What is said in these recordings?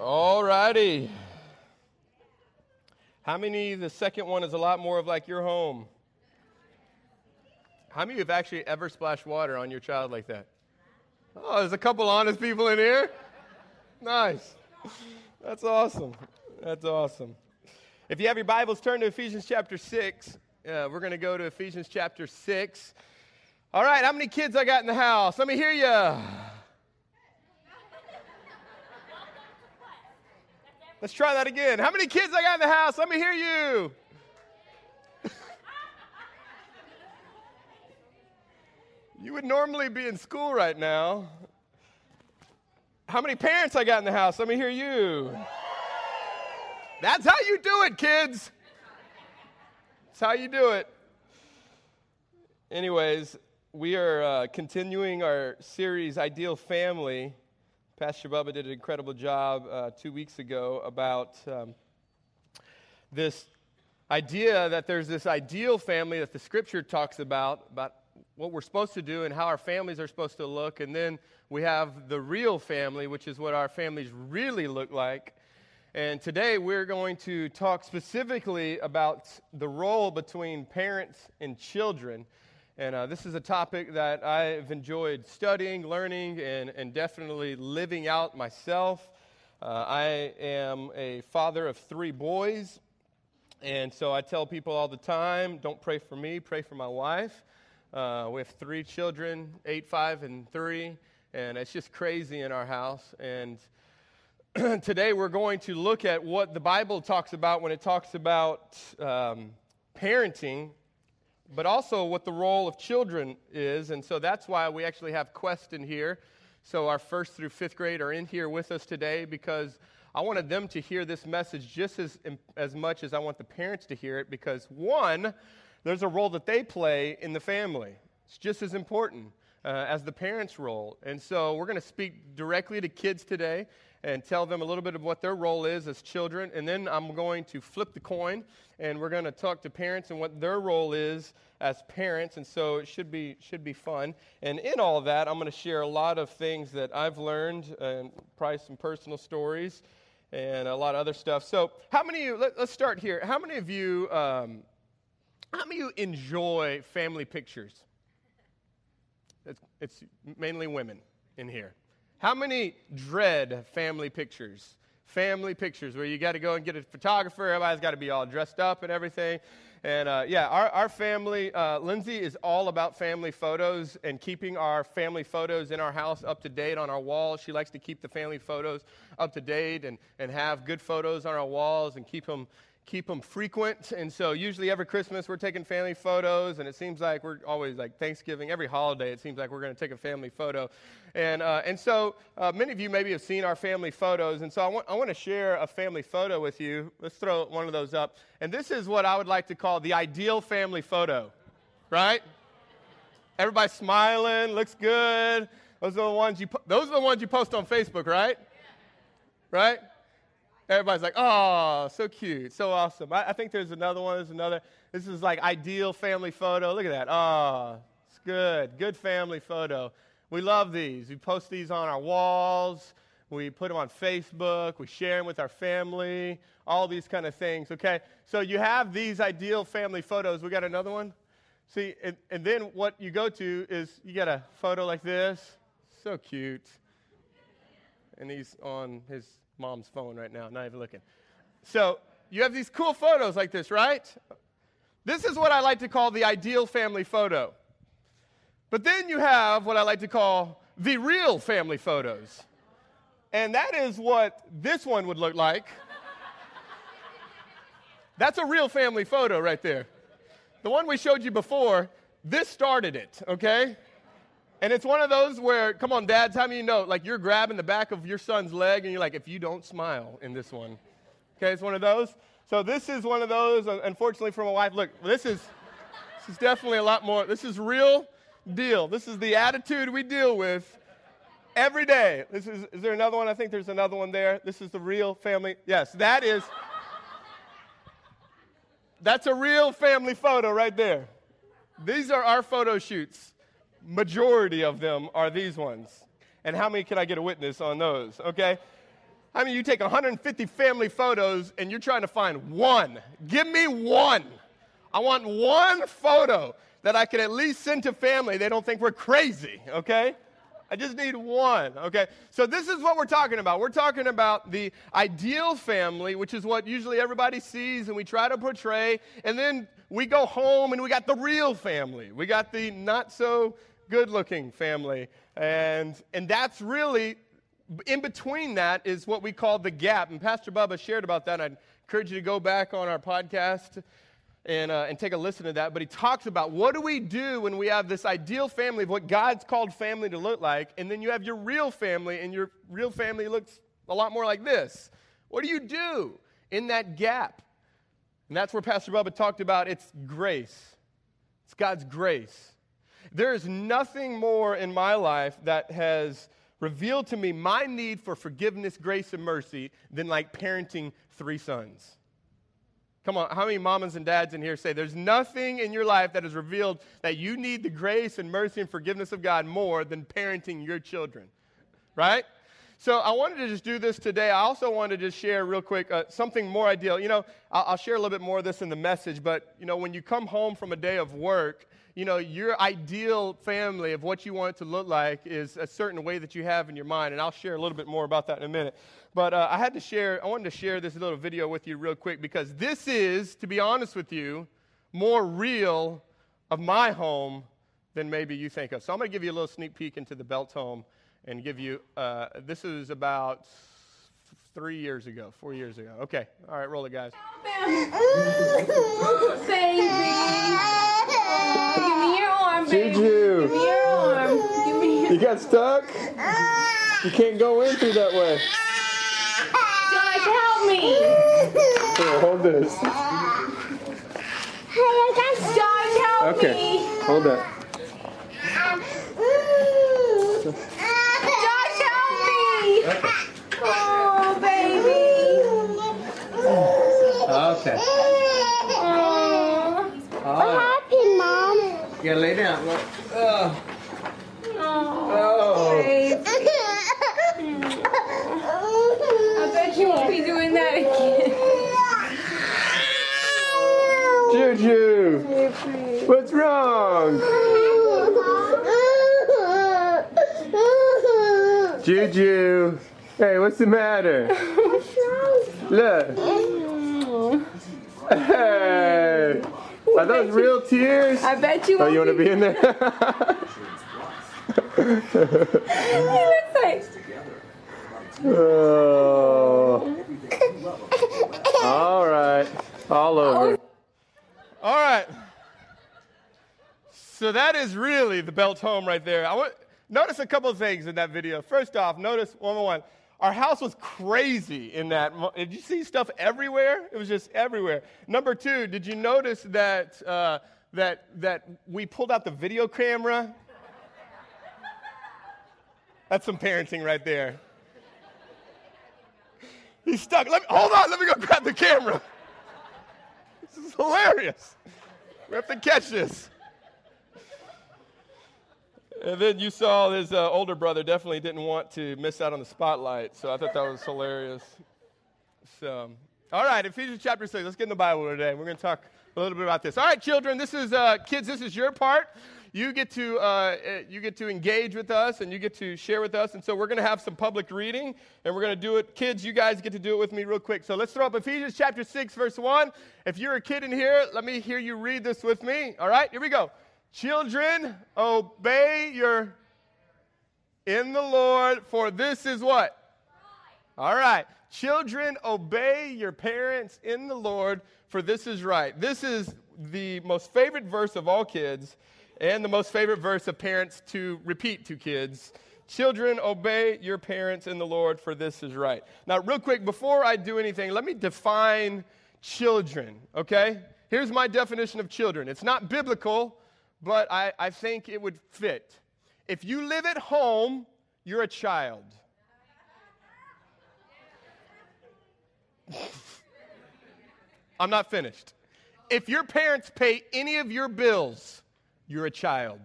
All righty. How many, the second one is a lot more of like your home? How many have actually ever splashed water on your child like that? Oh, there's a couple honest people in here. Nice. That's awesome. That's awesome. If you have your Bibles, turn to Ephesians chapter 6. Uh, we're going to go to Ephesians chapter 6. All right, how many kids I got in the house? Let me hear you. Let's try that again. How many kids I got in the house? Let me hear you. you would normally be in school right now. How many parents I got in the house? Let me hear you. That's how you do it, kids. That's how you do it. Anyways, we are uh, continuing our series, Ideal Family. Pastor Bubba did an incredible job uh, two weeks ago about um, this idea that there's this ideal family that the scripture talks about, about what we're supposed to do and how our families are supposed to look. And then we have the real family, which is what our families really look like. And today we're going to talk specifically about the role between parents and children. And uh, this is a topic that I've enjoyed studying, learning, and, and definitely living out myself. Uh, I am a father of three boys. And so I tell people all the time don't pray for me, pray for my wife. Uh, we have three children eight, five, and three. And it's just crazy in our house. And today we're going to look at what the Bible talks about when it talks about um, parenting but also what the role of children is. And so that's why we actually have Quest in here. So our first through fifth grade are in here with us today because I wanted them to hear this message just as, as much as I want the parents to hear it because, one, there's a role that they play in the family. It's just as important uh, as the parents' role. And so we're going to speak directly to kids today and tell them a little bit of what their role is as children. And then I'm going to flip the coin and we're going to talk to parents and what their role is as parents. And so it should be, should be fun. And in all that, I'm going to share a lot of things that I've learned and probably some personal stories and a lot of other stuff. So, how many of you, let, us start here. How many of you, um, how many of you enjoy family pictures? It's, it's mainly women in here. How many dread family pictures? Family pictures where you got to go and get a photographer, everybody's got to be all dressed up and everything. And uh, yeah, our, our family, uh, Lindsay is all about family photos and keeping our family photos in our house up to date on our walls. She likes to keep the family photos up to date and, and have good photos on our walls and keep them keep them frequent. And so, usually every Christmas, we're taking family photos, and it seems like we're always like Thanksgiving, every holiday, it seems like we're going to take a family photo. And, uh, and so, uh, many of you maybe have seen our family photos. And so, I want, I want to share a family photo with you. Let's throw one of those up. And this is what I would like to call the ideal family photo, right? Everybody smiling, looks good. Those are the ones you, po- those are the ones you post on Facebook, right? Right? Everybody's like, oh, so cute, so awesome. I, I, think there's another one. There's another. This is like ideal family photo. Look at that. Oh, it's good. Good family photo. We love these. We post these on our walls. We put them on Facebook. We share them with our family. All these kind of things. Okay. So you have these ideal family photos. We got another one. See, and, and then what you go to is you get a photo like this. So cute. And he's on his mom's phone right now, not even looking. So you have these cool photos like this, right? This is what I like to call the ideal family photo. But then you have what I like to call the real family photos. And that is what this one would look like. That's a real family photo right there. The one we showed you before, this started it, okay? And it's one of those where, come on, dads, how many you know, like you're grabbing the back of your son's leg and you're like, if you don't smile in this one. Okay, it's one of those. So this is one of those, uh, unfortunately, for my wife. Look, this is, this is definitely a lot more, this is real deal. This is the attitude we deal with every day. This is, is there another one? I think there's another one there. This is the real family. Yes, that is, that's a real family photo right there. These are our photo shoots majority of them are these ones. And how many can I get a witness on those? Okay? I mean, you take 150 family photos and you're trying to find one. Give me one. I want one photo that I can at least send to family. They don't think we're crazy, okay? I just need one, okay? So, this is what we're talking about. We're talking about the ideal family, which is what usually everybody sees and we try to portray. And then we go home and we got the real family. We got the not so good looking family. And, and that's really in between that is what we call the gap. And Pastor Bubba shared about that. I'd encourage you to go back on our podcast and, uh, and take a listen to that. But he talks about what do we do when we have this ideal family of what God's called family to look like, and then you have your real family, and your real family looks a lot more like this. What do you do in that gap? And that's where Pastor Bubba talked about it's grace. It's God's grace. There is nothing more in my life that has revealed to me my need for forgiveness, grace, and mercy than like parenting three sons. Come on, how many mamas and dads in here say there's nothing in your life that has revealed that you need the grace and mercy and forgiveness of God more than parenting your children? Right? So I wanted to just do this today. I also wanted to just share real quick uh, something more ideal. You know, I'll, I'll share a little bit more of this in the message, but you know, when you come home from a day of work you know, your ideal family of what you want it to look like is a certain way that you have in your mind. And I'll share a little bit more about that in a minute. But uh, I had to share, I wanted to share this little video with you real quick because this is, to be honest with you, more real of my home than maybe you think of. So I'm going to give you a little sneak peek into the Belt home and give you, uh, this is about three years ago, four years ago. Okay, all right, roll it, guys. Baby. Give me your arm, baby. Juju. Give me your arm. Give me your You got stuck? You can't go in through that way. Josh, help me. Here, hold this. Josh, help Okay, me. hold that. Josh, help me. Oh, baby. Okay. Oh, happened, Mom? You gotta lay down. Look. Oh. babe. I bet you won't be doing that again. Juju, what's wrong? Juju. Hey, what's the matter? Look. Mm. Hey. Are those real tears? I bet you Oh, won't you want to be in there? He looks like. oh. All right. All over. All right. So that is really the belt home right there. I want notice a couple of things in that video. First off, notice one by one. Our house was crazy in that. Did you see stuff everywhere? It was just everywhere. Number two, did you notice that uh, that that we pulled out the video camera? That's some parenting right there. He's stuck. Let me, hold on. Let me go grab the camera. This is hilarious. We have to catch this. And then you saw his uh, older brother definitely didn't want to miss out on the spotlight, so I thought that was hilarious. So, all right, Ephesians chapter 6. Let's get in the Bible today. We're going to talk a little bit about this. All right, children, this is, uh, kids, this is your part. You get, to, uh, uh, you get to engage with us and you get to share with us. And so we're going to have some public reading and we're going to do it. Kids, you guys get to do it with me real quick. So let's throw up Ephesians chapter 6, verse 1. If you're a kid in here, let me hear you read this with me. All right, here we go. Children, obey your in the Lord, for this is what? All right. Children, obey your parents in the Lord, for this is right. This is the most favorite verse of all kids and the most favorite verse of parents to repeat to kids. Children, obey your parents in the Lord, for this is right. Now, real quick, before I do anything, let me define children, okay? Here's my definition of children. It's not biblical, but I, I think it would fit. If you live at home, you're a child. I'm not finished. If your parents pay any of your bills, you're a child.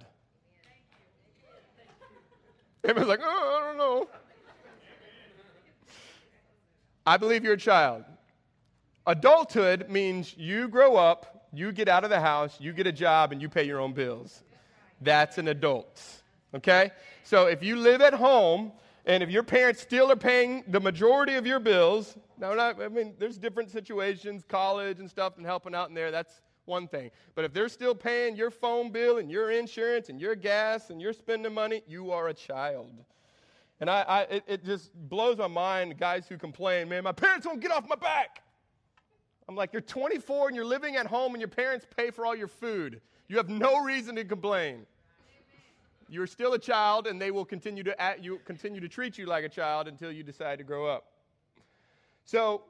Everyone's like, oh, I don't know. I believe you're a child. Adulthood means you grow up, you get out of the house, you get a job, and you pay your own bills. That's an adult. Okay? So if you live at home and if your parents still are paying the majority of your bills, now not, I mean, there's different situations, college and stuff, and helping out in there. That's one thing. But if they're still paying your phone bill and your insurance and your gas and you're spending money, you are a child. And I, I it, it just blows my mind, guys who complain, man, my parents won't get off my back. I'm like, you're 24 and you're living at home and your parents pay for all your food. You have no reason to complain. You're still a child, and they will continue to at you, continue to treat you like a child until you decide to grow up. So,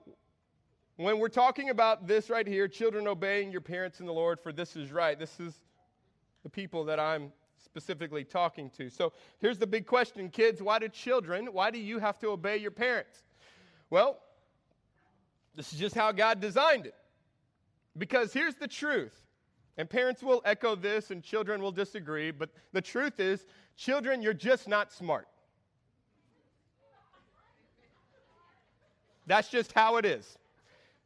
when we're talking about this right here, children obeying your parents in the Lord, for this is right. This is the people that I'm specifically talking to. So, here's the big question, kids: Why do children? Why do you have to obey your parents? Well, this is just how God designed it. Because here's the truth. And parents will echo this and children will disagree, but the truth is, children, you're just not smart. That's just how it is.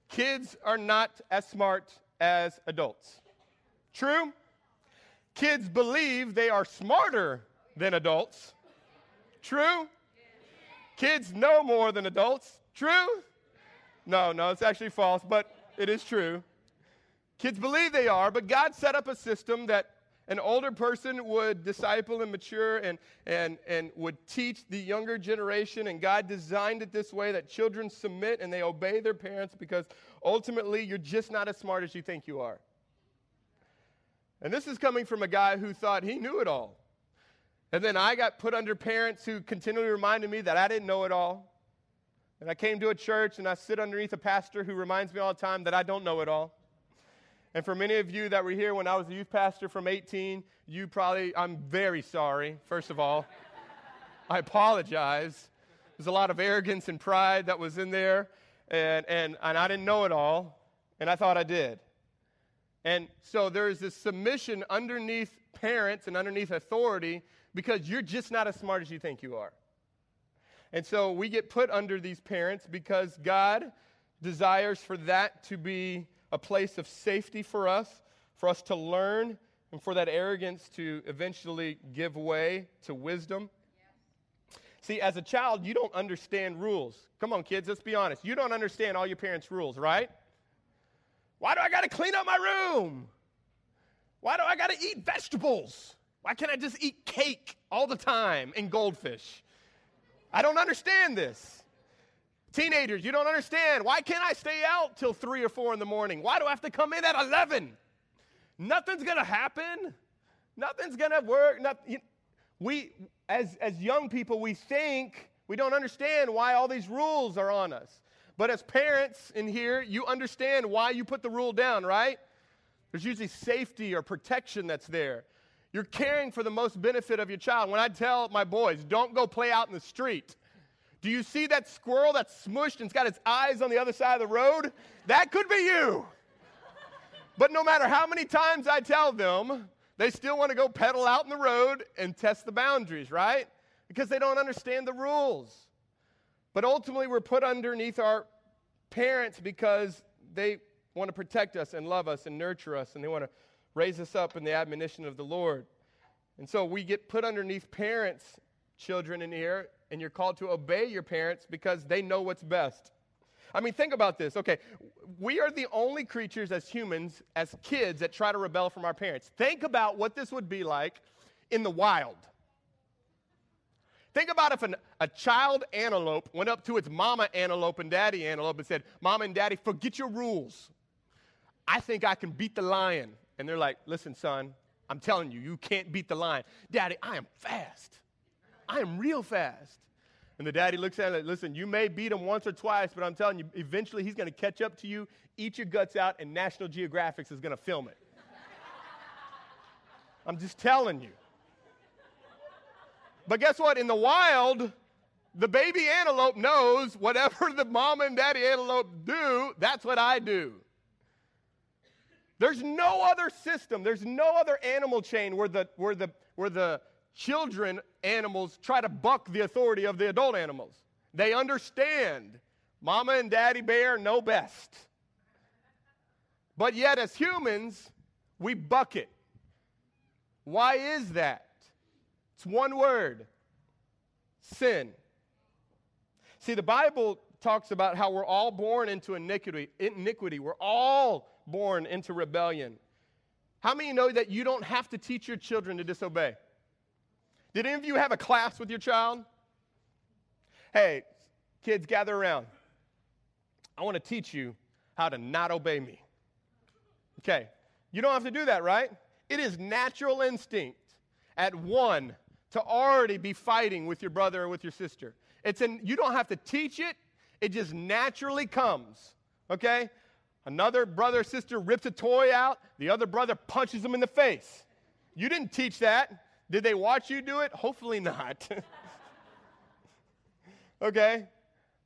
Kids are not as smart as adults. True? Kids believe they are smarter than adults. True? Kids know more than adults. True? No, no, it's actually false, but it is true. Kids believe they are, but God set up a system that an older person would disciple and mature and, and, and would teach the younger generation. And God designed it this way that children submit and they obey their parents because ultimately you're just not as smart as you think you are. And this is coming from a guy who thought he knew it all. And then I got put under parents who continually reminded me that I didn't know it all. And I came to a church and I sit underneath a pastor who reminds me all the time that I don't know it all. And for many of you that were here when I was a youth pastor from 18, you probably, I'm very sorry, first of all. I apologize. There's a lot of arrogance and pride that was in there, and, and, and I didn't know it all, and I thought I did. And so there is this submission underneath parents and underneath authority because you're just not as smart as you think you are. And so we get put under these parents because God desires for that to be a place of safety for us, for us to learn, and for that arrogance to eventually give way to wisdom. See, as a child, you don't understand rules. Come on, kids, let's be honest. You don't understand all your parents' rules, right? Why do I got to clean up my room? Why do I got to eat vegetables? Why can't I just eat cake all the time and goldfish? I don't understand this. Teenagers, you don't understand. Why can't I stay out till three or four in the morning? Why do I have to come in at 11? Nothing's going to happen. Nothing's going to work. We, as, as young people, we think we don't understand why all these rules are on us. But as parents in here, you understand why you put the rule down, right? There's usually safety or protection that's there. You're caring for the most benefit of your child. When I tell my boys, don't go play out in the street, do you see that squirrel that's smushed and it's got its eyes on the other side of the road? That could be you. But no matter how many times I tell them, they still want to go pedal out in the road and test the boundaries, right? Because they don't understand the rules. But ultimately, we're put underneath our parents because they want to protect us and love us and nurture us, and they want to raise us up in the admonition of the Lord. And so we get put underneath parents, children in here, and you're called to obey your parents because they know what's best. I mean, think about this. Okay, we are the only creatures as humans, as kids, that try to rebel from our parents. Think about what this would be like in the wild. Think about if an, a child antelope went up to its mama antelope and daddy antelope and said, Mama and daddy, forget your rules. I think I can beat the lion. And they're like, listen, son, I'm telling you, you can't beat the lion. Daddy, I am fast. I am real fast. And the daddy looks at it, listen, you may beat him once or twice, but I'm telling you, eventually he's going to catch up to you, eat your guts out, and National Geographic is going to film it. I'm just telling you. But guess what? In the wild, the baby antelope knows whatever the mom and daddy antelope do, that's what I do. There's no other system, there's no other animal chain where the, where the, where the children animals try to buck the authority of the adult animals. They understand Mama and Daddy Bear know best. But yet, as humans, we buck it. Why is that? It's one word sin. See, the Bible talks about how we're all born into iniquity. iniquity. We're all born into rebellion. How many know that you don't have to teach your children to disobey? Did any of you have a class with your child? Hey, kids, gather around. I want to teach you how to not obey me. Okay, you don't have to do that, right? It is natural instinct at one to already be fighting with your brother or with your sister. It's in, you don't have to teach it, it just naturally comes. Okay? Another brother or sister rips a toy out, the other brother punches them in the face. You didn't teach that. Did they watch you do it? Hopefully not. okay?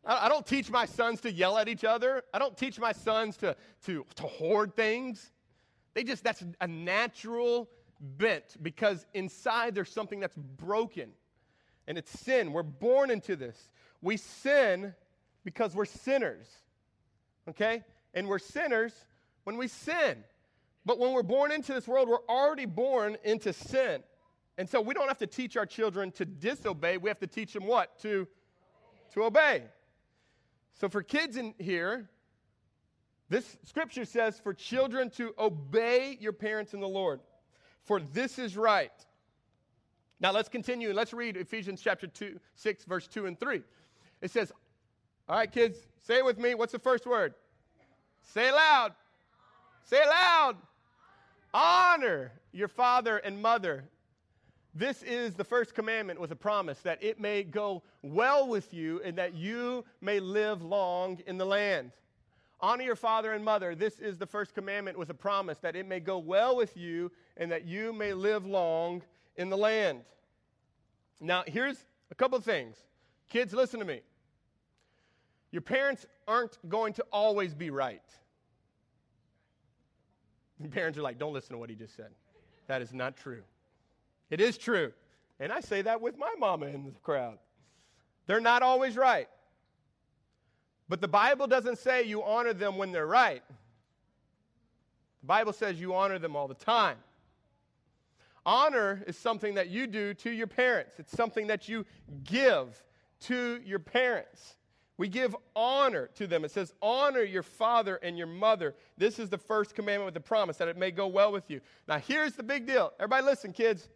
I don't teach my sons to yell at each other. I don't teach my sons to, to, to hoard things. They just, that's a natural bent because inside there's something that's broken. And it's sin. We're born into this. We sin because we're sinners. Okay? And we're sinners when we sin. But when we're born into this world, we're already born into sin. And so we don't have to teach our children to disobey. We have to teach them what? To, to obey. So for kids in here, this scripture says for children to obey your parents in the Lord, for this is right. Now let's continue let's read Ephesians chapter 2, 6, verse 2 and 3. It says, All right, kids, say it with me. What's the first word? Say it loud. Say it loud. Honor your father and mother. This is the first commandment with a promise that it may go well with you and that you may live long in the land. Honor your father and mother. This is the first commandment with a promise that it may go well with you and that you may live long in the land. Now, here's a couple of things. Kids, listen to me. Your parents aren't going to always be right. Your parents are like, don't listen to what he just said. That is not true. It is true. And I say that with my mama in the crowd. They're not always right. But the Bible doesn't say you honor them when they're right. The Bible says you honor them all the time. Honor is something that you do to your parents, it's something that you give to your parents. We give honor to them. It says, Honor your father and your mother. This is the first commandment with the promise that it may go well with you. Now, here's the big deal. Everybody, listen, kids.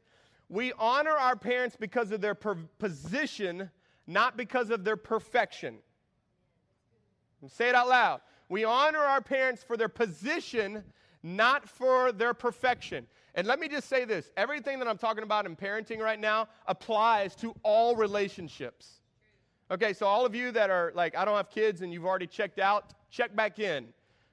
We honor our parents because of their per- position, not because of their perfection. Say it out loud. We honor our parents for their position, not for their perfection. And let me just say this everything that I'm talking about in parenting right now applies to all relationships. Okay, so all of you that are like, I don't have kids and you've already checked out, check back in.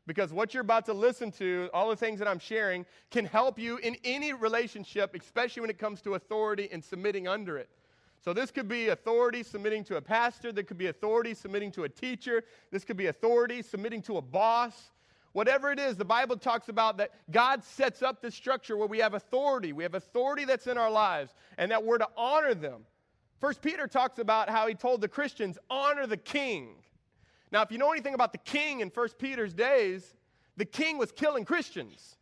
Because what you're about to listen to, all the things that I'm sharing, can help you in any relationship, especially when it comes to authority and submitting under it. So, this could be authority submitting to a pastor. There could be authority submitting to a teacher. This could be authority submitting to a boss. Whatever it is, the Bible talks about that God sets up this structure where we have authority. We have authority that's in our lives, and that we're to honor them. First Peter talks about how he told the Christians, honor the king. Now, if you know anything about the king in First Peter's days, the king was killing Christians.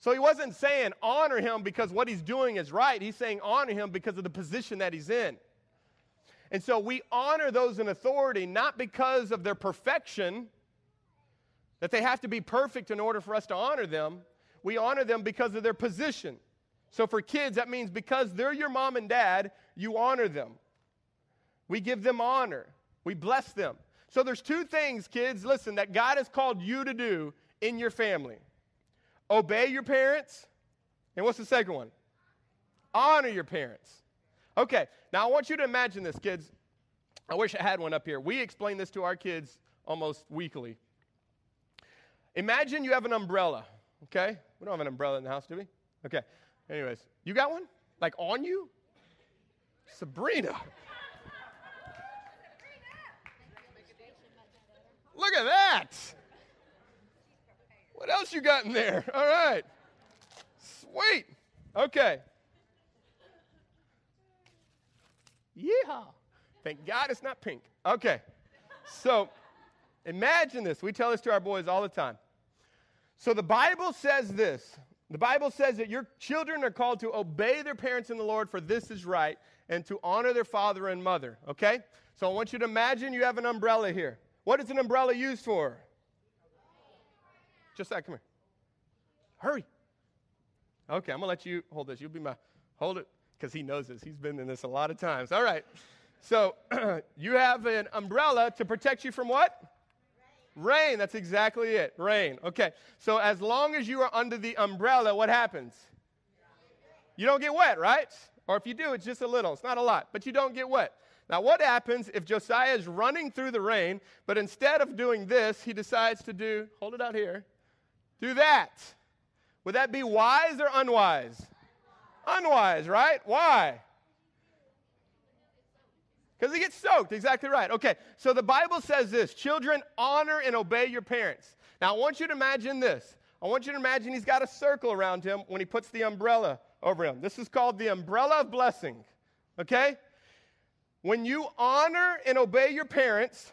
So he wasn't saying honor him because what he's doing is right. He's saying honor him because of the position that he's in. And so we honor those in authority not because of their perfection, that they have to be perfect in order for us to honor them. We honor them because of their position. So for kids, that means because they're your mom and dad, you honor them. We give them honor. We bless them. So there's two things, kids, listen, that God has called you to do in your family obey your parents. And what's the second one? Honor your parents. Okay, now I want you to imagine this, kids. I wish I had one up here. We explain this to our kids almost weekly. Imagine you have an umbrella, okay? We don't have an umbrella in the house, do we? Okay. Anyways, you got one? Like on you? Sabrina. Look at that. What else you got in there? All right. Sweet. Okay. Yeah. Thank God it's not pink. Okay. So imagine this. We tell this to our boys all the time. So the Bible says this the Bible says that your children are called to obey their parents in the Lord, for this is right, and to honor their father and mother. Okay? So I want you to imagine you have an umbrella here. What is an umbrella used for? Just that, come here. Hurry. Okay, I'm gonna let you hold this. You'll be my hold it because he knows this. He's been in this a lot of times. All right. So you have an umbrella to protect you from what? Rain. That's exactly it. Rain. Okay. So as long as you are under the umbrella, what happens? You don't get wet, right? Or if you do, it's just a little. It's not a lot, but you don't get wet. Now, what happens if Josiah is running through the rain, but instead of doing this, he decides to do, hold it out here, do that? Would that be wise or unwise? Unwise, right? Why? Because he gets soaked. Exactly right. Okay, so the Bible says this Children, honor and obey your parents. Now, I want you to imagine this. I want you to imagine he's got a circle around him when he puts the umbrella over him. This is called the umbrella of blessing. Okay? When you honor and obey your parents,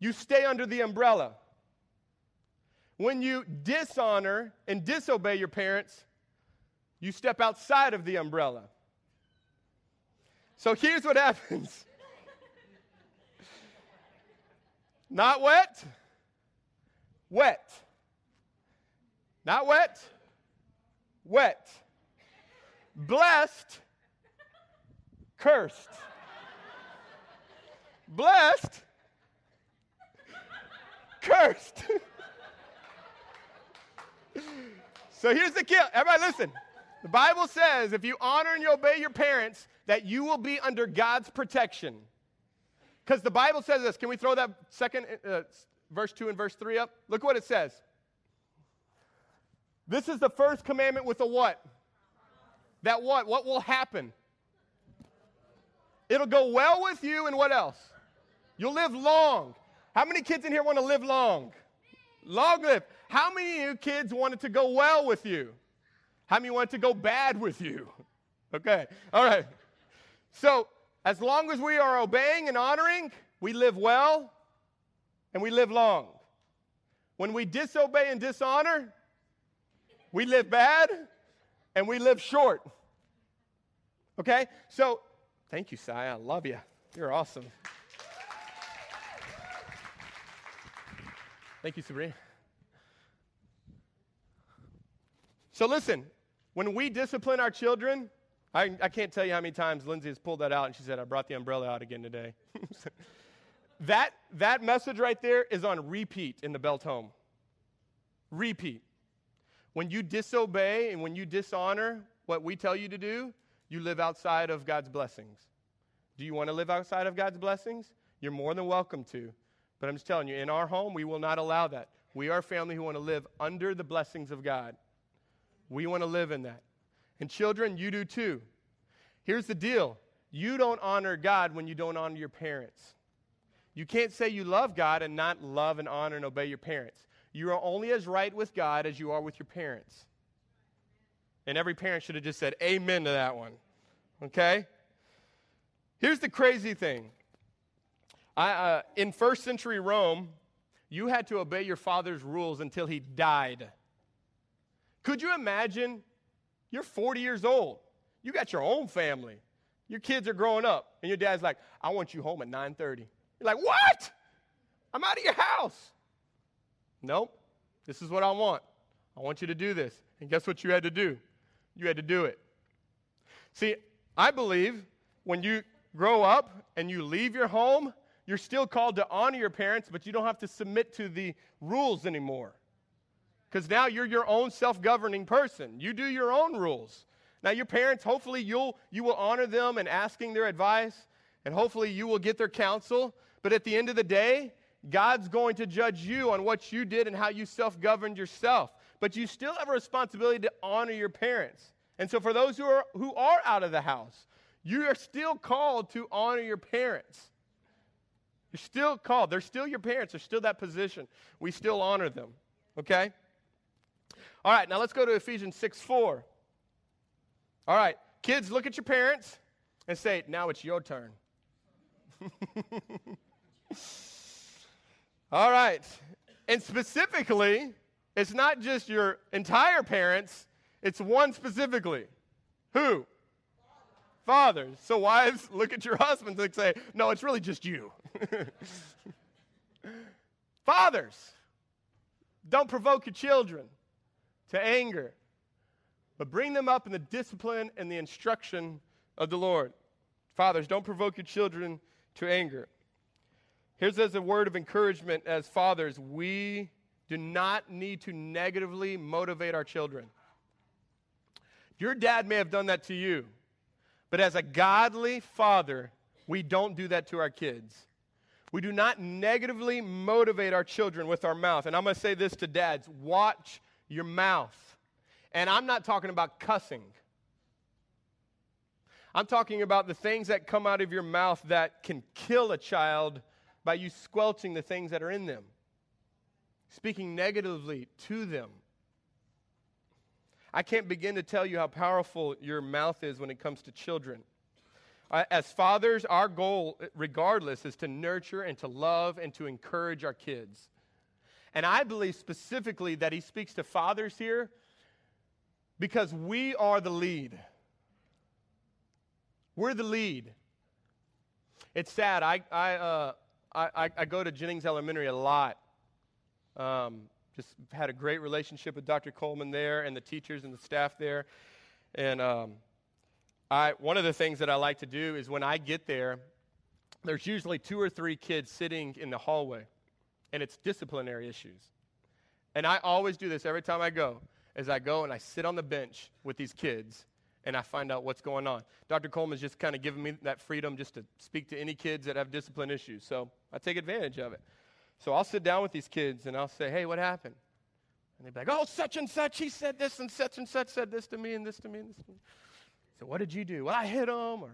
you stay under the umbrella. When you dishonor and disobey your parents, you step outside of the umbrella. So here's what happens not wet, wet. Not wet, wet. Blessed, cursed. Blessed, cursed. so here's the kill. Everybody listen. The Bible says if you honor and you obey your parents, that you will be under God's protection. Because the Bible says this. Can we throw that second uh, verse 2 and verse 3 up? Look what it says. This is the first commandment with a what? That what? What will happen? It'll go well with you, and what else? You'll live long. How many kids in here want to live long? Long live. How many of you kids want it to go well with you? How many want it to go bad with you? Okay, all right. So, as long as we are obeying and honoring, we live well and we live long. When we disobey and dishonor, we live bad and we live short. Okay? So, thank you, Sai. I love you. You're awesome. Thank you, Sabrina. So listen, when we discipline our children, I, I can't tell you how many times Lindsay has pulled that out and she said, I brought the umbrella out again today. that, that message right there is on repeat in the Belt home. Repeat. When you disobey and when you dishonor what we tell you to do, you live outside of God's blessings. Do you want to live outside of God's blessings? You're more than welcome to. But I'm just telling you, in our home, we will not allow that. We are a family who want to live under the blessings of God. We want to live in that. And children, you do too. Here's the deal you don't honor God when you don't honor your parents. You can't say you love God and not love and honor and obey your parents. You are only as right with God as you are with your parents. And every parent should have just said amen to that one. Okay? Here's the crazy thing I, uh, in first century Rome, you had to obey your father's rules until he died. Could you imagine? You're 40 years old. You got your own family. Your kids are growing up, and your dad's like, I want you home at 9:30. You're like, what? I'm out of your house. Nope. This is what I want. I want you to do this. And guess what you had to do? You had to do it. See, I believe when you grow up and you leave your home, you're still called to honor your parents, but you don't have to submit to the rules anymore. Because now you're your own self governing person. You do your own rules. Now, your parents, hopefully, you'll, you will honor them and asking their advice, and hopefully, you will get their counsel. But at the end of the day, God's going to judge you on what you did and how you self governed yourself. But you still have a responsibility to honor your parents. And so, for those who are, who are out of the house, you are still called to honor your parents. You're still called. They're still your parents. They're still that position. We still honor them. Okay? All right, now let's go to Ephesians 6 4. All right, kids, look at your parents and say, now it's your turn. All right. And specifically, it's not just your entire parents, it's one specifically. Who? Fathers. So, wives, look at your husbands and say, No, it's really just you. Fathers, don't provoke your children to anger, but bring them up in the discipline and the instruction of the Lord. Fathers, don't provoke your children to anger. Here's as a word of encouragement as fathers we do not need to negatively motivate our children. Your dad may have done that to you, but as a godly father, we don't do that to our kids. We do not negatively motivate our children with our mouth. And I'm going to say this to dads watch your mouth. And I'm not talking about cussing. I'm talking about the things that come out of your mouth that can kill a child by you squelching the things that are in them, speaking negatively to them. I can't begin to tell you how powerful your mouth is when it comes to children. Uh, as fathers, our goal, regardless, is to nurture and to love and to encourage our kids. And I believe specifically that he speaks to fathers here because we are the lead. We're the lead. It's sad. I, I, uh, I, I, go to Jennings Elementary a lot. Um, just had a great relationship with Dr. Coleman there and the teachers and the staff there. And um, I, one of the things that I like to do is when I get there, there's usually two or three kids sitting in the hallway, and it's disciplinary issues. And I always do this every time I go, as I go and I sit on the bench with these kids and I find out what's going on. Dr. Coleman's just kind of given me that freedom just to speak to any kids that have discipline issues. So I take advantage of it. So I'll sit down with these kids and I'll say, hey, what happened? And they'd be like, oh, such and such, he said this, and such and such said this to me, and this to me, and this to me. So what did you do? Well, I hit him, or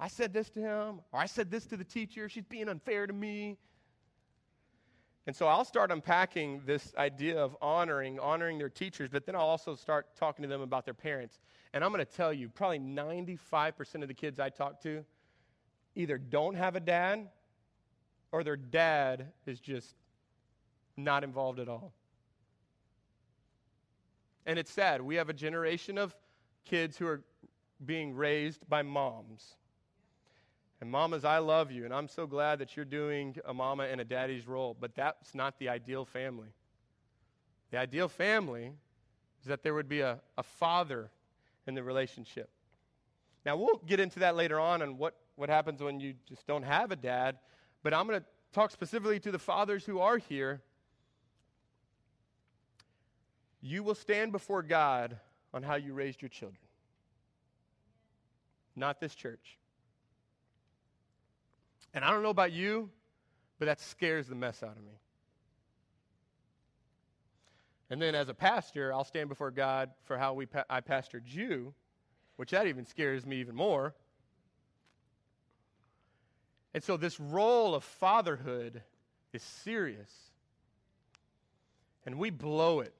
I said this to him, or I said this to the teacher. She's being unfair to me. And so I'll start unpacking this idea of honoring, honoring their teachers, but then I'll also start talking to them about their parents. And I'm going to tell you, probably 95% of the kids I talk to either don't have a dad or their dad is just not involved at all. And it's sad. We have a generation of kids who are being raised by moms. And mamas, I love you, and I'm so glad that you're doing a mama and a daddy's role, but that's not the ideal family. The ideal family is that there would be a, a father in the relationship. Now, we'll get into that later on and what, what happens when you just don't have a dad, but I'm going to talk specifically to the fathers who are here, you will stand before God on how you raised your children, not this church. And I don't know about you, but that scares the mess out of me. And then as a pastor, I'll stand before God for how we pa- I pastored you, which that even scares me even more. And so, this role of fatherhood is serious. And we blow it.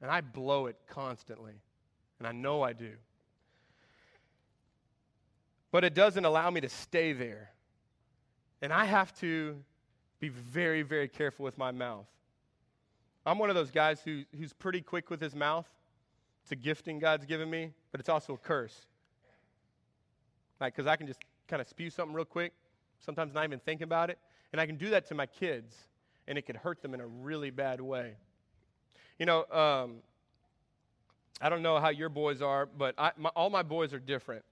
And I blow it constantly. And I know I do. But it doesn't allow me to stay there. And I have to be very, very careful with my mouth. I'm one of those guys who, who's pretty quick with his mouth. It's a gifting God's given me, but it's also a curse. Like, because I can just kind of spew something real quick sometimes not even thinking about it. And I can do that to my kids, and it could hurt them in a really bad way. You know, um, I don't know how your boys are, but I, my, all my boys are different.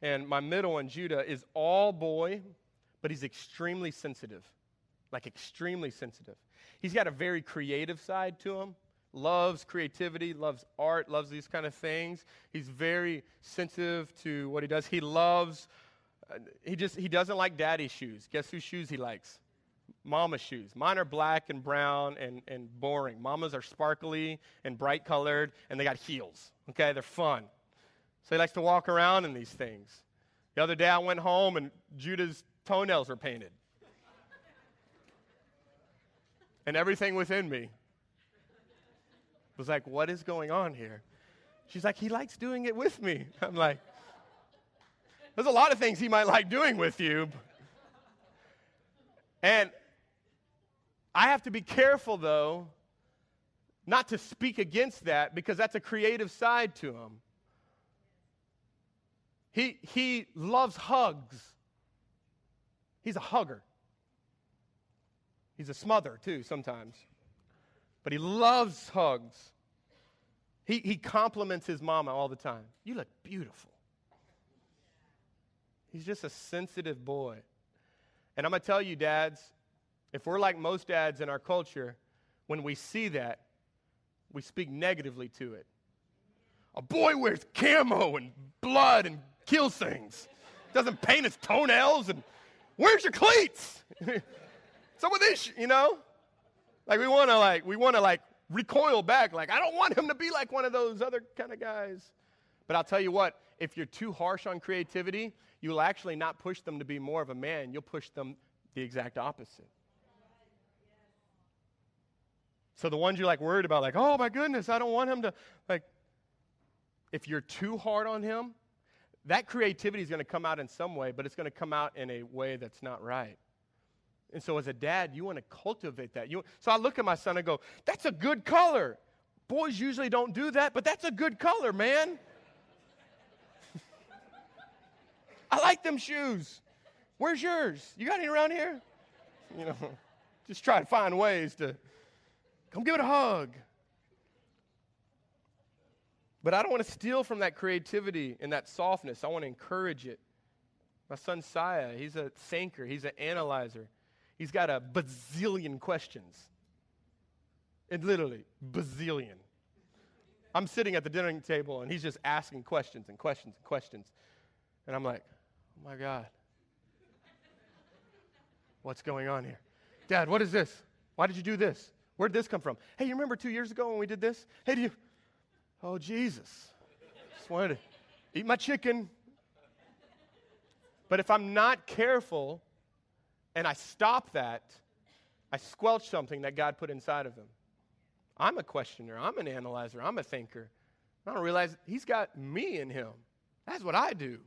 And my middle one, Judah, is all boy, but he's extremely sensitive. Like, extremely sensitive. He's got a very creative side to him loves creativity, loves art, loves these kind of things. He's very sensitive to what he does. He loves uh, he just he doesn't like daddy's shoes. Guess whose shoes he likes? Mama's shoes. Mine are black and brown and, and boring. Mama's are sparkly and bright colored, and they got heels. Okay, they're fun. So he likes to walk around in these things. The other day I went home and Judah's toenails were painted. and everything within me was like, what is going on here? She's like, he likes doing it with me. I'm like, there's a lot of things he might like doing with you. And I have to be careful, though, not to speak against that because that's a creative side to him. He, he loves hugs. He's a hugger. He's a smother, too, sometimes. But he loves hugs. He, he compliments his mama all the time. You look beautiful. He's just a sensitive boy. And I'm going to tell you, dads, if we're like most dads in our culture, when we see that, we speak negatively to it. A boy wears camo and blood and kills things. Doesn't paint his toenails and where's your cleats? Some of this, you know? Like we want to like we want to like recoil back like I don't want him to be like one of those other kind of guys. But I'll tell you what, if you're too harsh on creativity, you'll actually not push them to be more of a man, you'll push them the exact opposite. So the ones you're like worried about, like, oh my goodness, I don't want him to, like, if you're too hard on him, that creativity is going to come out in some way, but it's going to come out in a way that's not right. And so, as a dad, you want to cultivate that. You, so I look at my son and go, That's a good color. Boys usually don't do that, but that's a good color, man. I like them shoes. Where's yours? You got any around here? You know, just try to find ways to come give it a hug. But I don't want to steal from that creativity and that softness. I want to encourage it. My son Saya, he's a thinker, he's an analyzer. He's got a bazillion questions. And literally, bazillion. I'm sitting at the dinner table and he's just asking questions and questions and questions. And I'm like, oh my God. What's going on here? Dad, what is this? Why did you do this? Where did this come from? Hey, you remember two years ago when we did this? Hey, do you? Oh, Jesus. Just wanted to eat my chicken. But if I'm not careful and I stop that, I squelch something that God put inside of him. I'm a questioner, I'm an analyzer, I'm a thinker. I don't realize he's got me in him. That's what I do.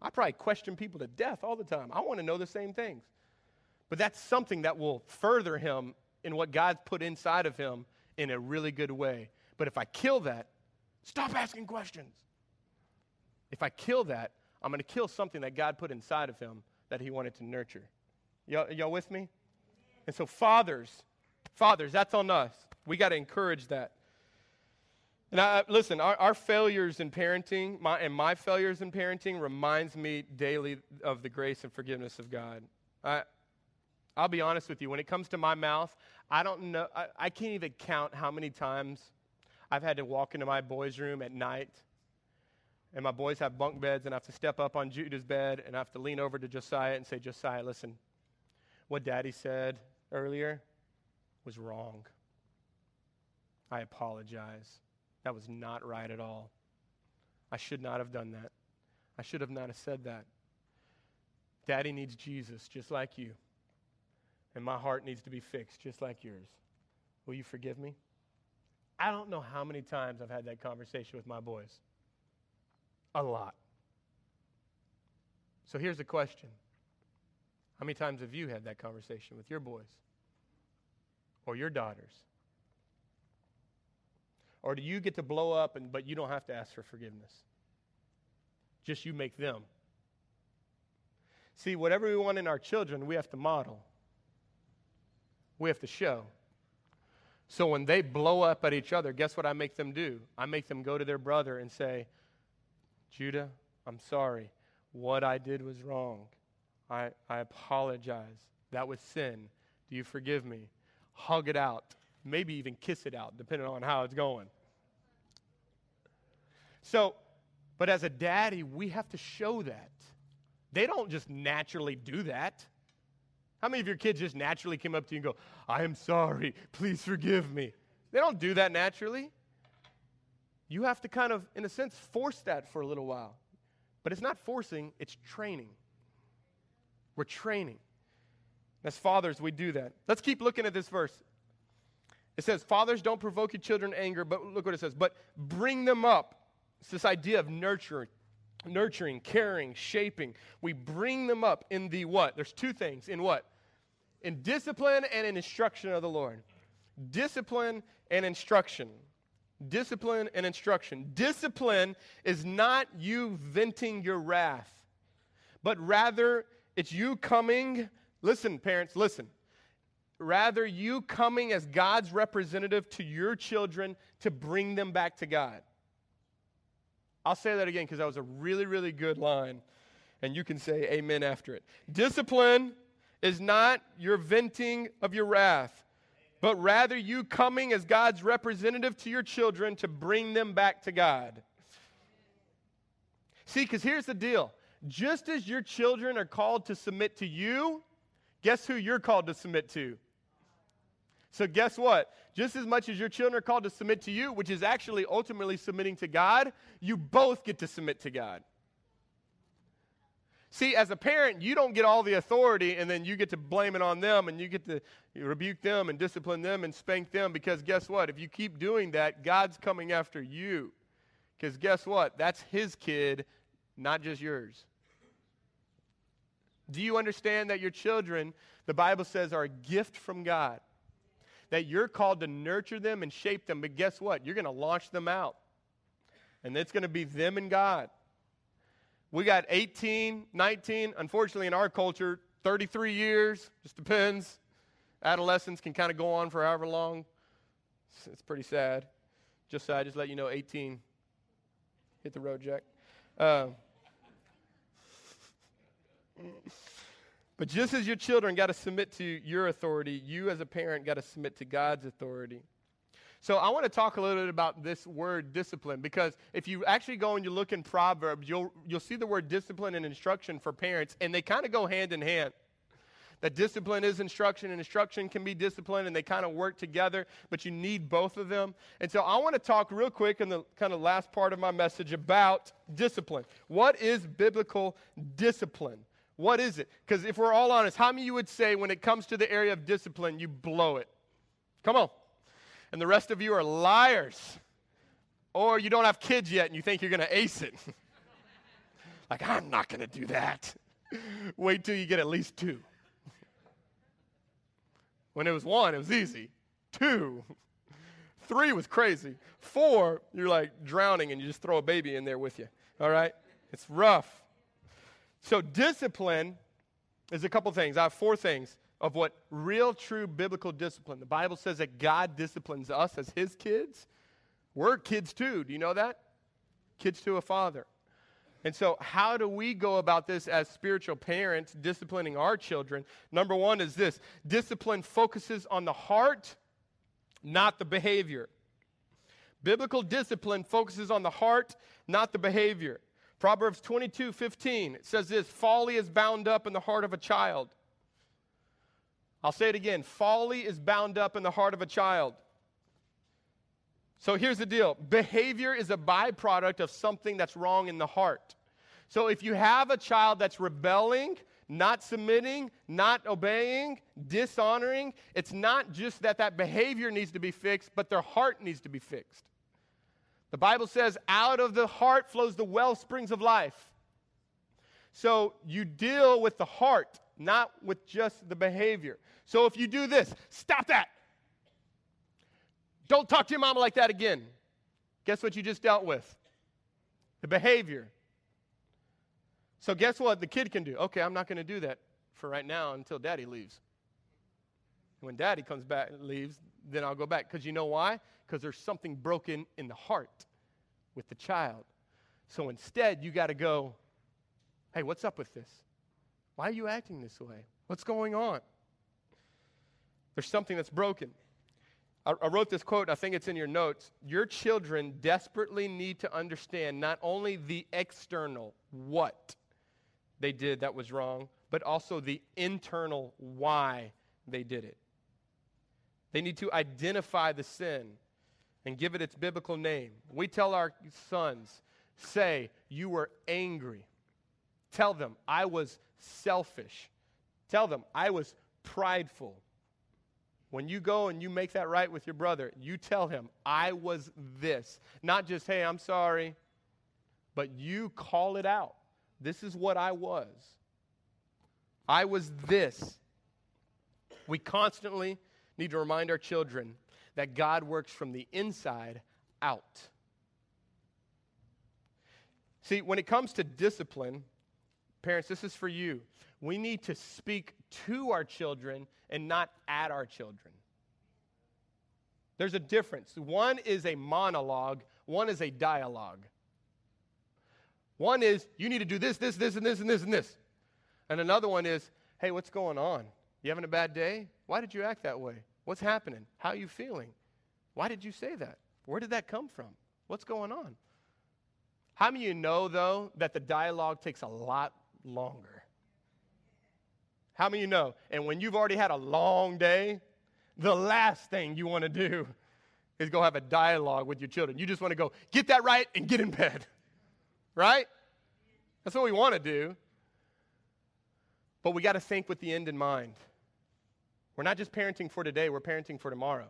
I probably question people to death all the time. I want to know the same things. But that's something that will further him in what God's put inside of him in a really good way. But if I kill that, stop asking questions. If I kill that, I'm going to kill something that God put inside of him that he wanted to nurture. Y'all, y'all with me? And so, fathers, fathers, that's on us. We got to encourage that. And I, uh, listen, our, our, failures in parenting, my, and my failures in parenting, reminds me daily of the grace and forgiveness of God. I, I'll be honest with you. When it comes to my mouth, I don't know. I, I can't even count how many times I've had to walk into my boys' room at night, and my boys have bunk beds, and I have to step up on Judah's bed, and I have to lean over to Josiah and say, Josiah, listen, what daddy said earlier was wrong. I apologize. That was not right at all. I should not have done that. I should have not have said that. Daddy needs Jesus just like you. And my heart needs to be fixed just like yours. Will you forgive me? I don't know how many times I've had that conversation with my boys. A lot. So here's the question How many times have you had that conversation with your boys or your daughters? Or do you get to blow up, and, but you don't have to ask for forgiveness? Just you make them. See, whatever we want in our children, we have to model, we have to show. So when they blow up at each other, guess what I make them do? I make them go to their brother and say, Judah, I'm sorry. What I did was wrong. I, I apologize. That was sin. Do you forgive me? Hug it out. Maybe even kiss it out, depending on how it's going. So, but as a daddy, we have to show that. They don't just naturally do that. How many of your kids just naturally came up to you and go, I am sorry, please forgive me? They don't do that naturally. You have to kind of, in a sense, force that for a little while. But it's not forcing, it's training. We're training. As fathers, we do that. Let's keep looking at this verse. It says, Fathers, don't provoke your children to anger, but look what it says, but bring them up. It's this idea of nurturing, nurturing, caring, shaping. We bring them up in the what? There's two things. In what? In discipline and in instruction of the Lord. Discipline and instruction. Discipline and instruction. Discipline is not you venting your wrath, but rather it's you coming. Listen, parents, listen. Rather, you coming as God's representative to your children to bring them back to God. I'll say that again because that was a really, really good line, and you can say amen after it. Discipline is not your venting of your wrath, but rather you coming as God's representative to your children to bring them back to God. See, because here's the deal just as your children are called to submit to you, guess who you're called to submit to? So, guess what? Just as much as your children are called to submit to you, which is actually ultimately submitting to God, you both get to submit to God. See, as a parent, you don't get all the authority and then you get to blame it on them and you get to rebuke them and discipline them and spank them because guess what? If you keep doing that, God's coming after you. Because guess what? That's his kid, not just yours. Do you understand that your children, the Bible says, are a gift from God? That you're called to nurture them and shape them, but guess what? You're going to launch them out. And it's going to be them and God. We got 18, 19, unfortunately, in our culture, 33 years, just depends. Adolescence can kind of go on for however long. It's pretty sad. Just so I just let you know, 18. Hit the road, Jack. Uh, but just as your children got to submit to your authority, you as a parent got to submit to God's authority. So I want to talk a little bit about this word discipline because if you actually go and you look in Proverbs, you'll, you'll see the word discipline and instruction for parents, and they kind of go hand in hand. That discipline is instruction, and instruction can be discipline, and they kind of work together, but you need both of them. And so I want to talk real quick in the kind of last part of my message about discipline. What is biblical discipline? What is it? Because if we're all honest, how many you would say when it comes to the area of discipline, you blow it? Come on and the rest of you are liars. Or you don't have kids yet and you think you're going to ace it. like, I'm not going to do that. Wait till you get at least two. When it was one, it was easy. Two, three was crazy. Four, you're like drowning and you just throw a baby in there with you. All right? It's rough. So, discipline is a couple things. I have four things of what real, true biblical discipline. The Bible says that God disciplines us as His kids. We're kids too. Do you know that? Kids to a father. And so, how do we go about this as spiritual parents, disciplining our children? Number one is this discipline focuses on the heart, not the behavior. Biblical discipline focuses on the heart, not the behavior. Proverbs 22 15, it says this folly is bound up in the heart of a child I'll say it again folly is bound up in the heart of a child. So here's the deal behavior is a byproduct of something that's wrong in the heart. So if you have a child that's rebelling, not submitting, not obeying, dishonoring, it's not just that that behavior needs to be fixed, but their heart needs to be fixed. The Bible says, out of the heart flows the well springs of life. So you deal with the heart, not with just the behavior. So if you do this, stop that. Don't talk to your mama like that again. Guess what you just dealt with? The behavior. So guess what the kid can do? Okay, I'm not going to do that for right now until daddy leaves. When daddy comes back and leaves, then I'll go back. Because you know why? Because there's something broken in the heart with the child. So instead, you got to go, hey, what's up with this? Why are you acting this way? What's going on? There's something that's broken. I, I wrote this quote, I think it's in your notes. Your children desperately need to understand not only the external, what they did that was wrong, but also the internal, why they did it. They need to identify the sin and give it its biblical name. We tell our sons, say, You were angry. Tell them, I was selfish. Tell them, I was prideful. When you go and you make that right with your brother, you tell him, I was this. Not just, hey, I'm sorry, but you call it out. This is what I was. I was this. We constantly need to remind our children that God works from the inside out. See, when it comes to discipline, parents, this is for you. We need to speak to our children and not at our children. There's a difference. One is a monologue, one is a dialogue. One is, you need to do this, this, this, and this, and this, and this. And another one is, hey, what's going on? You having a bad day? Why did you act that way? What's happening? How are you feeling? Why did you say that? Where did that come from? What's going on? How many of you know, though, that the dialogue takes a lot longer? How many you know? And when you've already had a long day, the last thing you want to do is go have a dialogue with your children. You just want to go, get that right and get in bed. Right? That's what we want to do. But we got to think with the end in mind. We're not just parenting for today, we're parenting for tomorrow.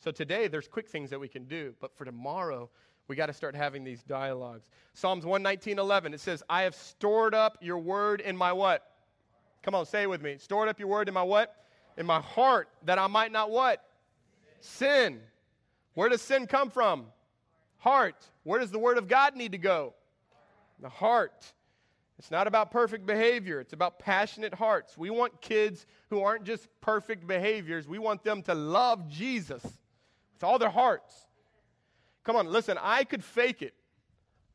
So today, there's quick things that we can do, but for tomorrow, we got to start having these dialogues. Psalms 119, 11, it says, I have stored up your word in my what? Come on, say it with me. Stored up your word in my what? In my heart, that I might not what? Sin. Where does sin come from? Heart. Where does the word of God need to go? The heart. It's not about perfect behavior, it's about passionate hearts. We want kids who aren't just perfect behaviors, we want them to love Jesus with all their hearts. Come on, listen, I could fake it.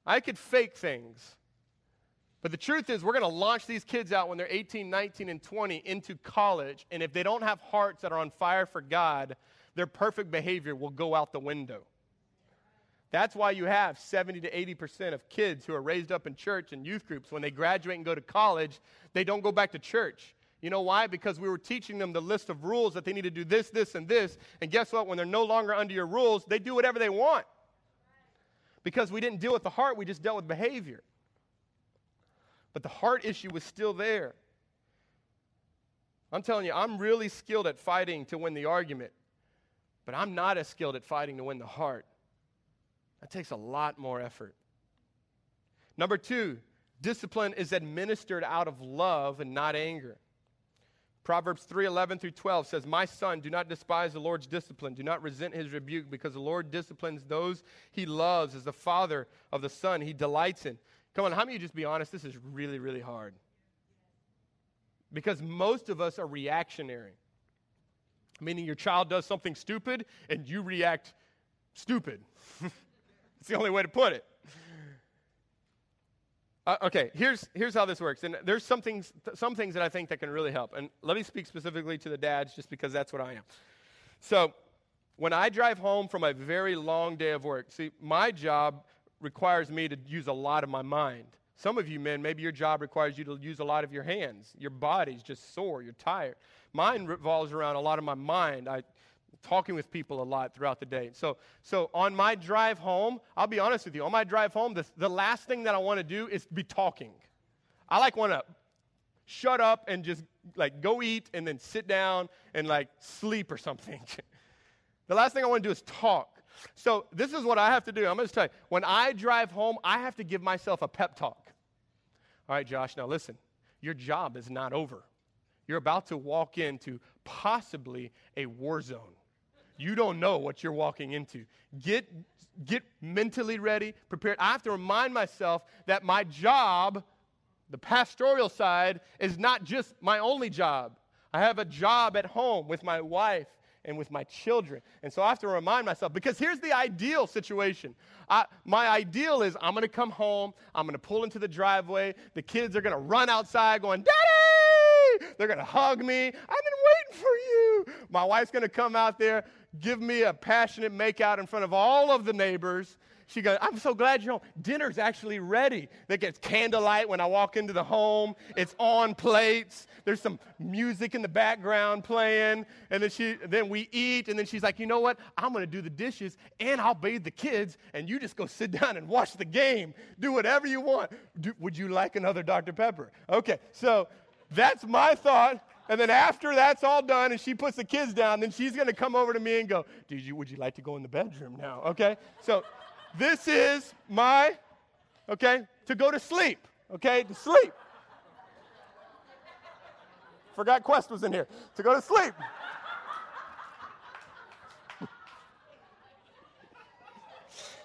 I could fake things. But the truth is, we're going to launch these kids out when they're 18, 19, and 20 into college. And if they don't have hearts that are on fire for God, their perfect behavior will go out the window. That's why you have 70 to 80% of kids who are raised up in church and youth groups, when they graduate and go to college, they don't go back to church. You know why? Because we were teaching them the list of rules that they need to do this, this, and this. And guess what? When they're no longer under your rules, they do whatever they want. Because we didn't deal with the heart, we just dealt with behavior. But the heart issue was still there. I'm telling you, I'm really skilled at fighting to win the argument, but I'm not as skilled at fighting to win the heart. That takes a lot more effort. Number two, discipline is administered out of love and not anger. Proverbs 3:11 through 12 says, My son, do not despise the Lord's discipline. Do not resent his rebuke, because the Lord disciplines those he loves as the father of the son he delights in. Come on, how many of you just be honest? This is really, really hard. Because most of us are reactionary, meaning your child does something stupid and you react stupid. It's the only way to put it. Uh, okay, here's, here's how this works. And there's some things, some things that I think that can really help. And let me speak specifically to the dads just because that's what I am. So, when I drive home from a very long day of work, see, my job requires me to use a lot of my mind. Some of you men, maybe your job requires you to use a lot of your hands. Your body's just sore, you're tired. Mine revolves around a lot of my mind. I talking with people a lot throughout the day. So, so on my drive home, I'll be honest with you, on my drive home, the, the last thing that I want to do is be talking. I like want to shut up and just like go eat and then sit down and like sleep or something. the last thing I want to do is talk. So this is what I have to do. I'm going to tell you. When I drive home, I have to give myself a pep talk. All right, Josh, now listen. Your job is not over. You're about to walk into possibly a war zone. You don't know what you're walking into. Get, get mentally ready, prepared. I have to remind myself that my job, the pastoral side, is not just my only job. I have a job at home with my wife and with my children. And so I have to remind myself because here's the ideal situation. I, my ideal is I'm going to come home, I'm going to pull into the driveway, the kids are going to run outside going, Daddy! They're going to hug me. I've been waiting for you. My wife's going to come out there give me a passionate makeout in front of all of the neighbors. She goes, I'm so glad you're home. Dinner's actually ready. They get candlelight when I walk into the home. It's on plates. There's some music in the background playing. And then she then we eat, and then she's like, you know what? I'm gonna do the dishes and I'll bathe the kids, and you just go sit down and watch the game. Do whatever you want. Do, would you like another Dr. Pepper? Okay, so that's my thought. And then after that's all done and she puts the kids down, then she's going to come over to me and go, Did you, would you like to go in the bedroom now? Okay? So this is my, okay, to go to sleep, okay, to sleep. Forgot Quest was in here to go to sleep.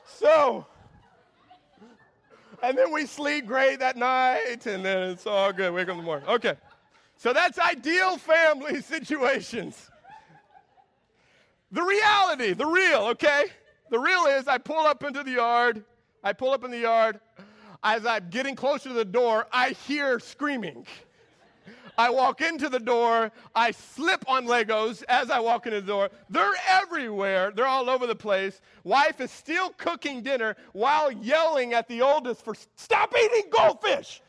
so, and then we sleep great that night, and then it's all good. Wake up in the morning. Okay. So that's ideal family situations. The reality, the real, okay? The real is I pull up into the yard. I pull up in the yard. As I'm getting closer to the door, I hear screaming. I walk into the door. I slip on Legos as I walk into the door. They're everywhere. They're all over the place. Wife is still cooking dinner while yelling at the oldest for stop eating goldfish.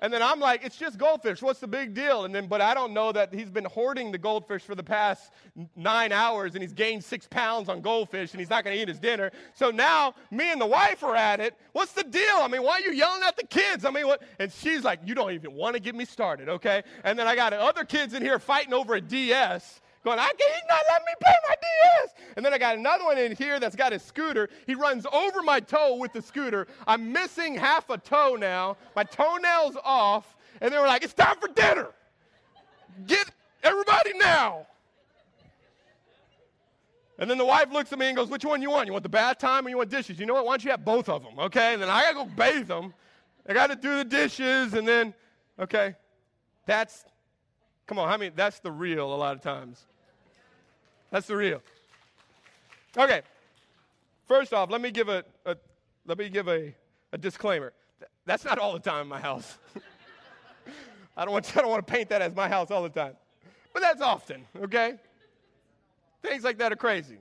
And then I'm like, it's just goldfish. What's the big deal? And then, but I don't know that he's been hoarding the goldfish for the past nine hours and he's gained six pounds on goldfish and he's not going to eat his dinner. So now me and the wife are at it. What's the deal? I mean, why are you yelling at the kids? I mean, what? And she's like, you don't even want to get me started, okay? And then I got other kids in here fighting over a DS going, I can't, not let me pay my DS. And then I got another one in here that's got his scooter. He runs over my toe with the scooter. I'm missing half a toe now. My toenail's off. And they were like, it's time for dinner. Get everybody now. And then the wife looks at me and goes, Which one you want? You want the bath time or you want dishes? You know what? Why don't you have both of them? Okay. And then I got to go bathe them. I got to do the dishes. And then, okay, that's Come on, I mean, that's the real a lot of times. That's the real. Okay. First off, let me give a, a let me give a, a disclaimer. That's not all the time in my house. I don't want I don't want to paint that as my house all the time. But that's often, okay? Things like that are crazy.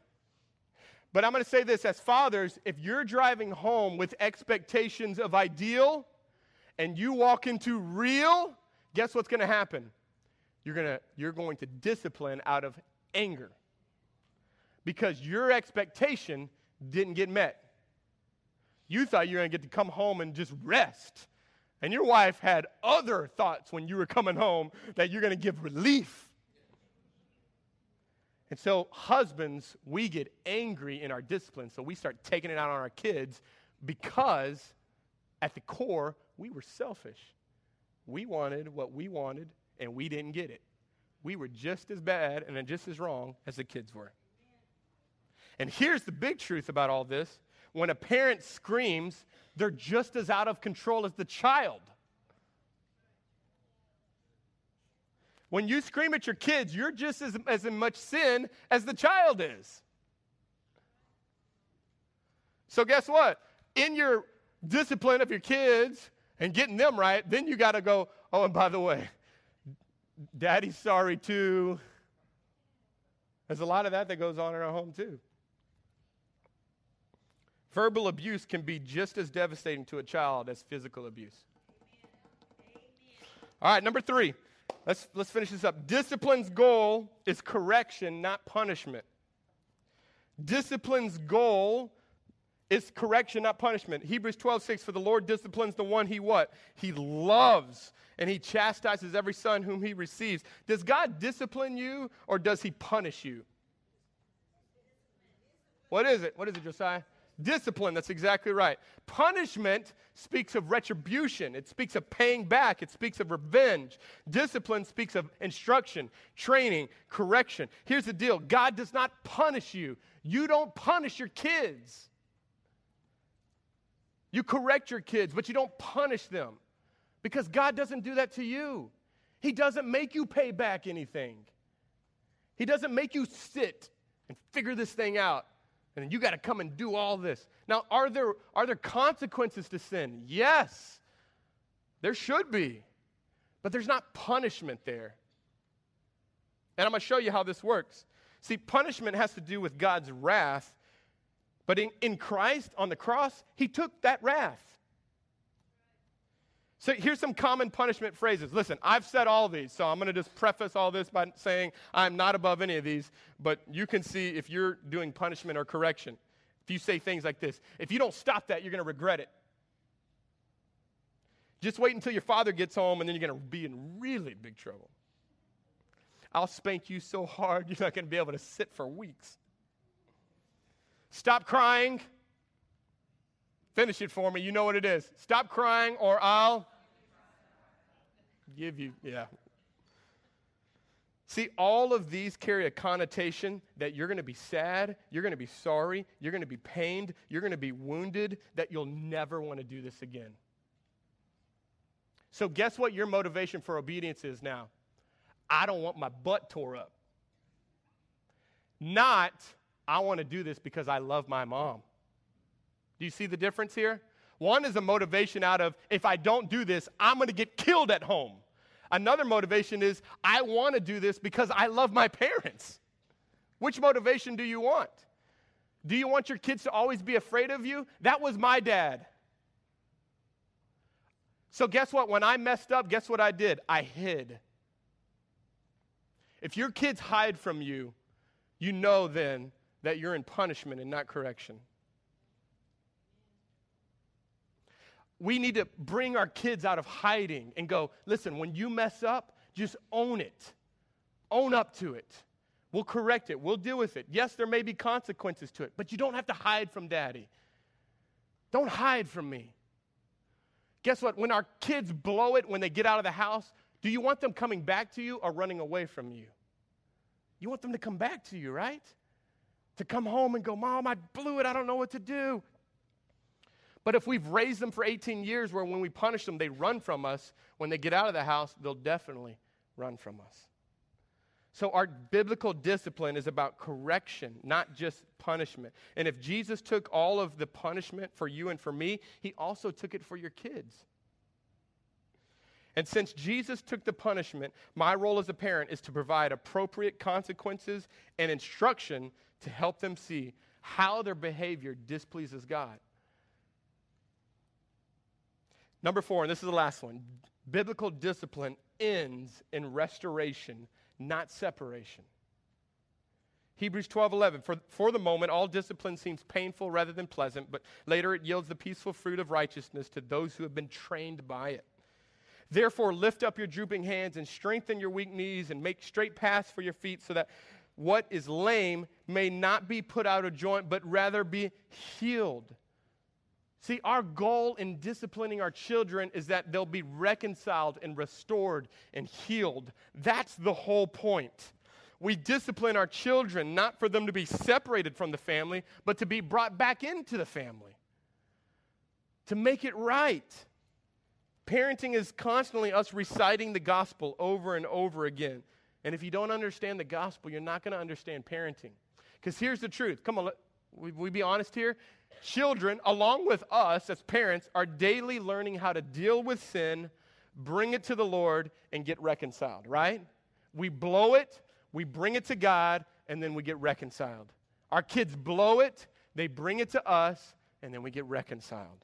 But I'm going to say this as fathers, if you're driving home with expectations of ideal and you walk into real, guess what's going to happen? You're, gonna, you're going to discipline out of anger because your expectation didn't get met. You thought you were going to get to come home and just rest. And your wife had other thoughts when you were coming home that you're going to give relief. And so, husbands, we get angry in our discipline, so we start taking it out on our kids because at the core, we were selfish. We wanted what we wanted, and we didn't get it. We were just as bad and just as wrong as the kids were. And here's the big truth about all this when a parent screams, they're just as out of control as the child. When you scream at your kids, you're just as, as in much sin as the child is. So, guess what? In your discipline of your kids and getting them right, then you got to go, oh, and by the way, Daddy's sorry too. There's a lot of that that goes on in our home too. Verbal abuse can be just as devastating to a child as physical abuse. All right, number three. Let's, let's finish this up. Discipline's goal is correction, not punishment. Discipline's goal is correction, not punishment. Hebrews 12, 6, for the Lord disciplines the one he what? He loves, and he chastises every son whom he receives. Does God discipline you or does he punish you? What is it? What is it, Josiah? Discipline, that's exactly right. Punishment speaks of retribution, it speaks of paying back, it speaks of revenge. Discipline speaks of instruction, training, correction. Here's the deal God does not punish you, you don't punish your kids. You correct your kids, but you don't punish them because God doesn't do that to you. He doesn't make you pay back anything. He doesn't make you sit and figure this thing out. And you got to come and do all this. Now, are there, are there consequences to sin? Yes, there should be. But there's not punishment there. And I'm going to show you how this works. See, punishment has to do with God's wrath but in, in Christ on the cross, he took that wrath. So here's some common punishment phrases. Listen, I've said all these, so I'm going to just preface all this by saying I'm not above any of these, but you can see if you're doing punishment or correction. If you say things like this, if you don't stop that, you're going to regret it. Just wait until your father gets home and then you're going to be in really big trouble. I'll spank you so hard, you're not going to be able to sit for weeks. Stop crying. Finish it for me. You know what it is. Stop crying or I'll give you, yeah. See, all of these carry a connotation that you're going to be sad, you're going to be sorry, you're going to be pained, you're going to be wounded, that you'll never want to do this again. So, guess what your motivation for obedience is now? I don't want my butt tore up. Not, I want to do this because I love my mom. Do you see the difference here? One is a motivation out of, if I don't do this, I'm going to get killed at home. Another motivation is, I want to do this because I love my parents. Which motivation do you want? Do you want your kids to always be afraid of you? That was my dad. So, guess what? When I messed up, guess what I did? I hid. If your kids hide from you, you know then that you're in punishment and not correction. we need to bring our kids out of hiding and go, listen, when you mess up, just own it. Own up to it. We'll correct it. We'll deal with it. Yes, there may be consequences to it, but you don't have to hide from daddy. Don't hide from me. Guess what? When our kids blow it when they get out of the house, do you want them coming back to you or running away from you? You want them to come back to you, right? To come home and go, Mom, I blew it. I don't know what to do. But if we've raised them for 18 years, where when we punish them, they run from us, when they get out of the house, they'll definitely run from us. So, our biblical discipline is about correction, not just punishment. And if Jesus took all of the punishment for you and for me, he also took it for your kids. And since Jesus took the punishment, my role as a parent is to provide appropriate consequences and instruction to help them see how their behavior displeases God. Number four, and this is the last one biblical discipline ends in restoration, not separation. Hebrews 12, 11. For, for the moment, all discipline seems painful rather than pleasant, but later it yields the peaceful fruit of righteousness to those who have been trained by it. Therefore, lift up your drooping hands and strengthen your weak knees and make straight paths for your feet so that what is lame may not be put out of joint, but rather be healed. See, our goal in disciplining our children is that they'll be reconciled and restored and healed. That's the whole point. We discipline our children not for them to be separated from the family, but to be brought back into the family, to make it right. Parenting is constantly us reciting the gospel over and over again. And if you don't understand the gospel, you're not going to understand parenting. Because here's the truth. Come on, let, we, we be honest here. Children, along with us as parents, are daily learning how to deal with sin, bring it to the Lord, and get reconciled, right? We blow it, we bring it to God, and then we get reconciled. Our kids blow it, they bring it to us, and then we get reconciled.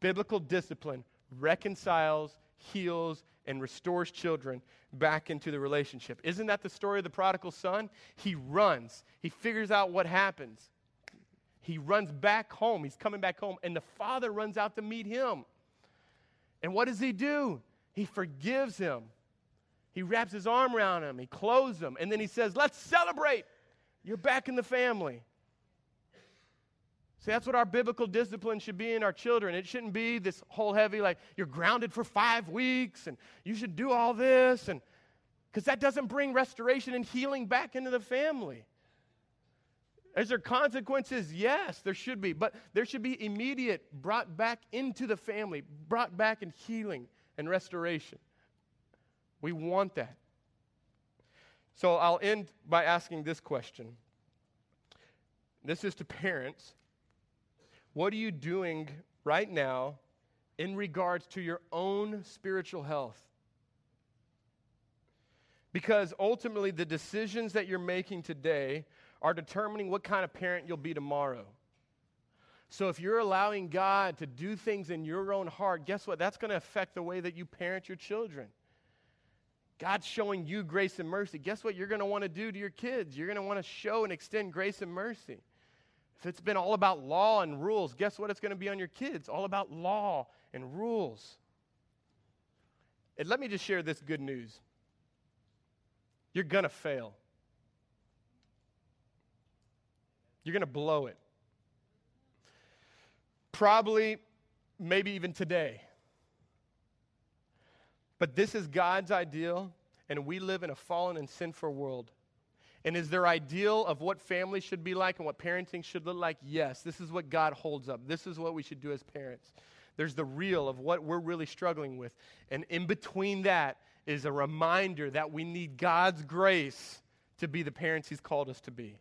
Biblical discipline reconciles, heals, and restores children back into the relationship. Isn't that the story of the prodigal son? He runs, he figures out what happens. He runs back home. He's coming back home, and the father runs out to meet him. And what does he do? He forgives him. He wraps his arm around him, he clothes him, and then he says, Let's celebrate. You're back in the family. See, that's what our biblical discipline should be in our children. It shouldn't be this whole heavy, like, you're grounded for five weeks and you should do all this. And because that doesn't bring restoration and healing back into the family. Is there consequences? Yes, there should be. But there should be immediate brought back into the family, brought back in healing and restoration. We want that. So I'll end by asking this question. This is to parents. What are you doing right now in regards to your own spiritual health? Because ultimately, the decisions that you're making today are determining what kind of parent you'll be tomorrow. So if you're allowing God to do things in your own heart, guess what? That's going to affect the way that you parent your children. God's showing you grace and mercy. Guess what you're going to want to do to your kids? You're going to want to show and extend grace and mercy. If it's been all about law and rules, guess what it's going to be on your kids? All about law and rules. And let me just share this good news. You're going to fail. You're going to blow it. Probably, maybe even today. But this is God's ideal, and we live in a fallen and sinful world. And is there ideal of what family should be like and what parenting should look like? Yes. This is what God holds up. This is what we should do as parents. There's the real of what we're really struggling with. And in between that is a reminder that we need God's grace to be the parents He's called us to be.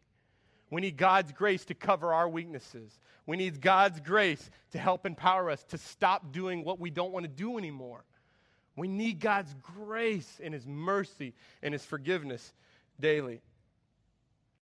We need God's grace to cover our weaknesses. We need God's grace to help empower us to stop doing what we don't want to do anymore. We need God's grace and His mercy and His forgiveness daily.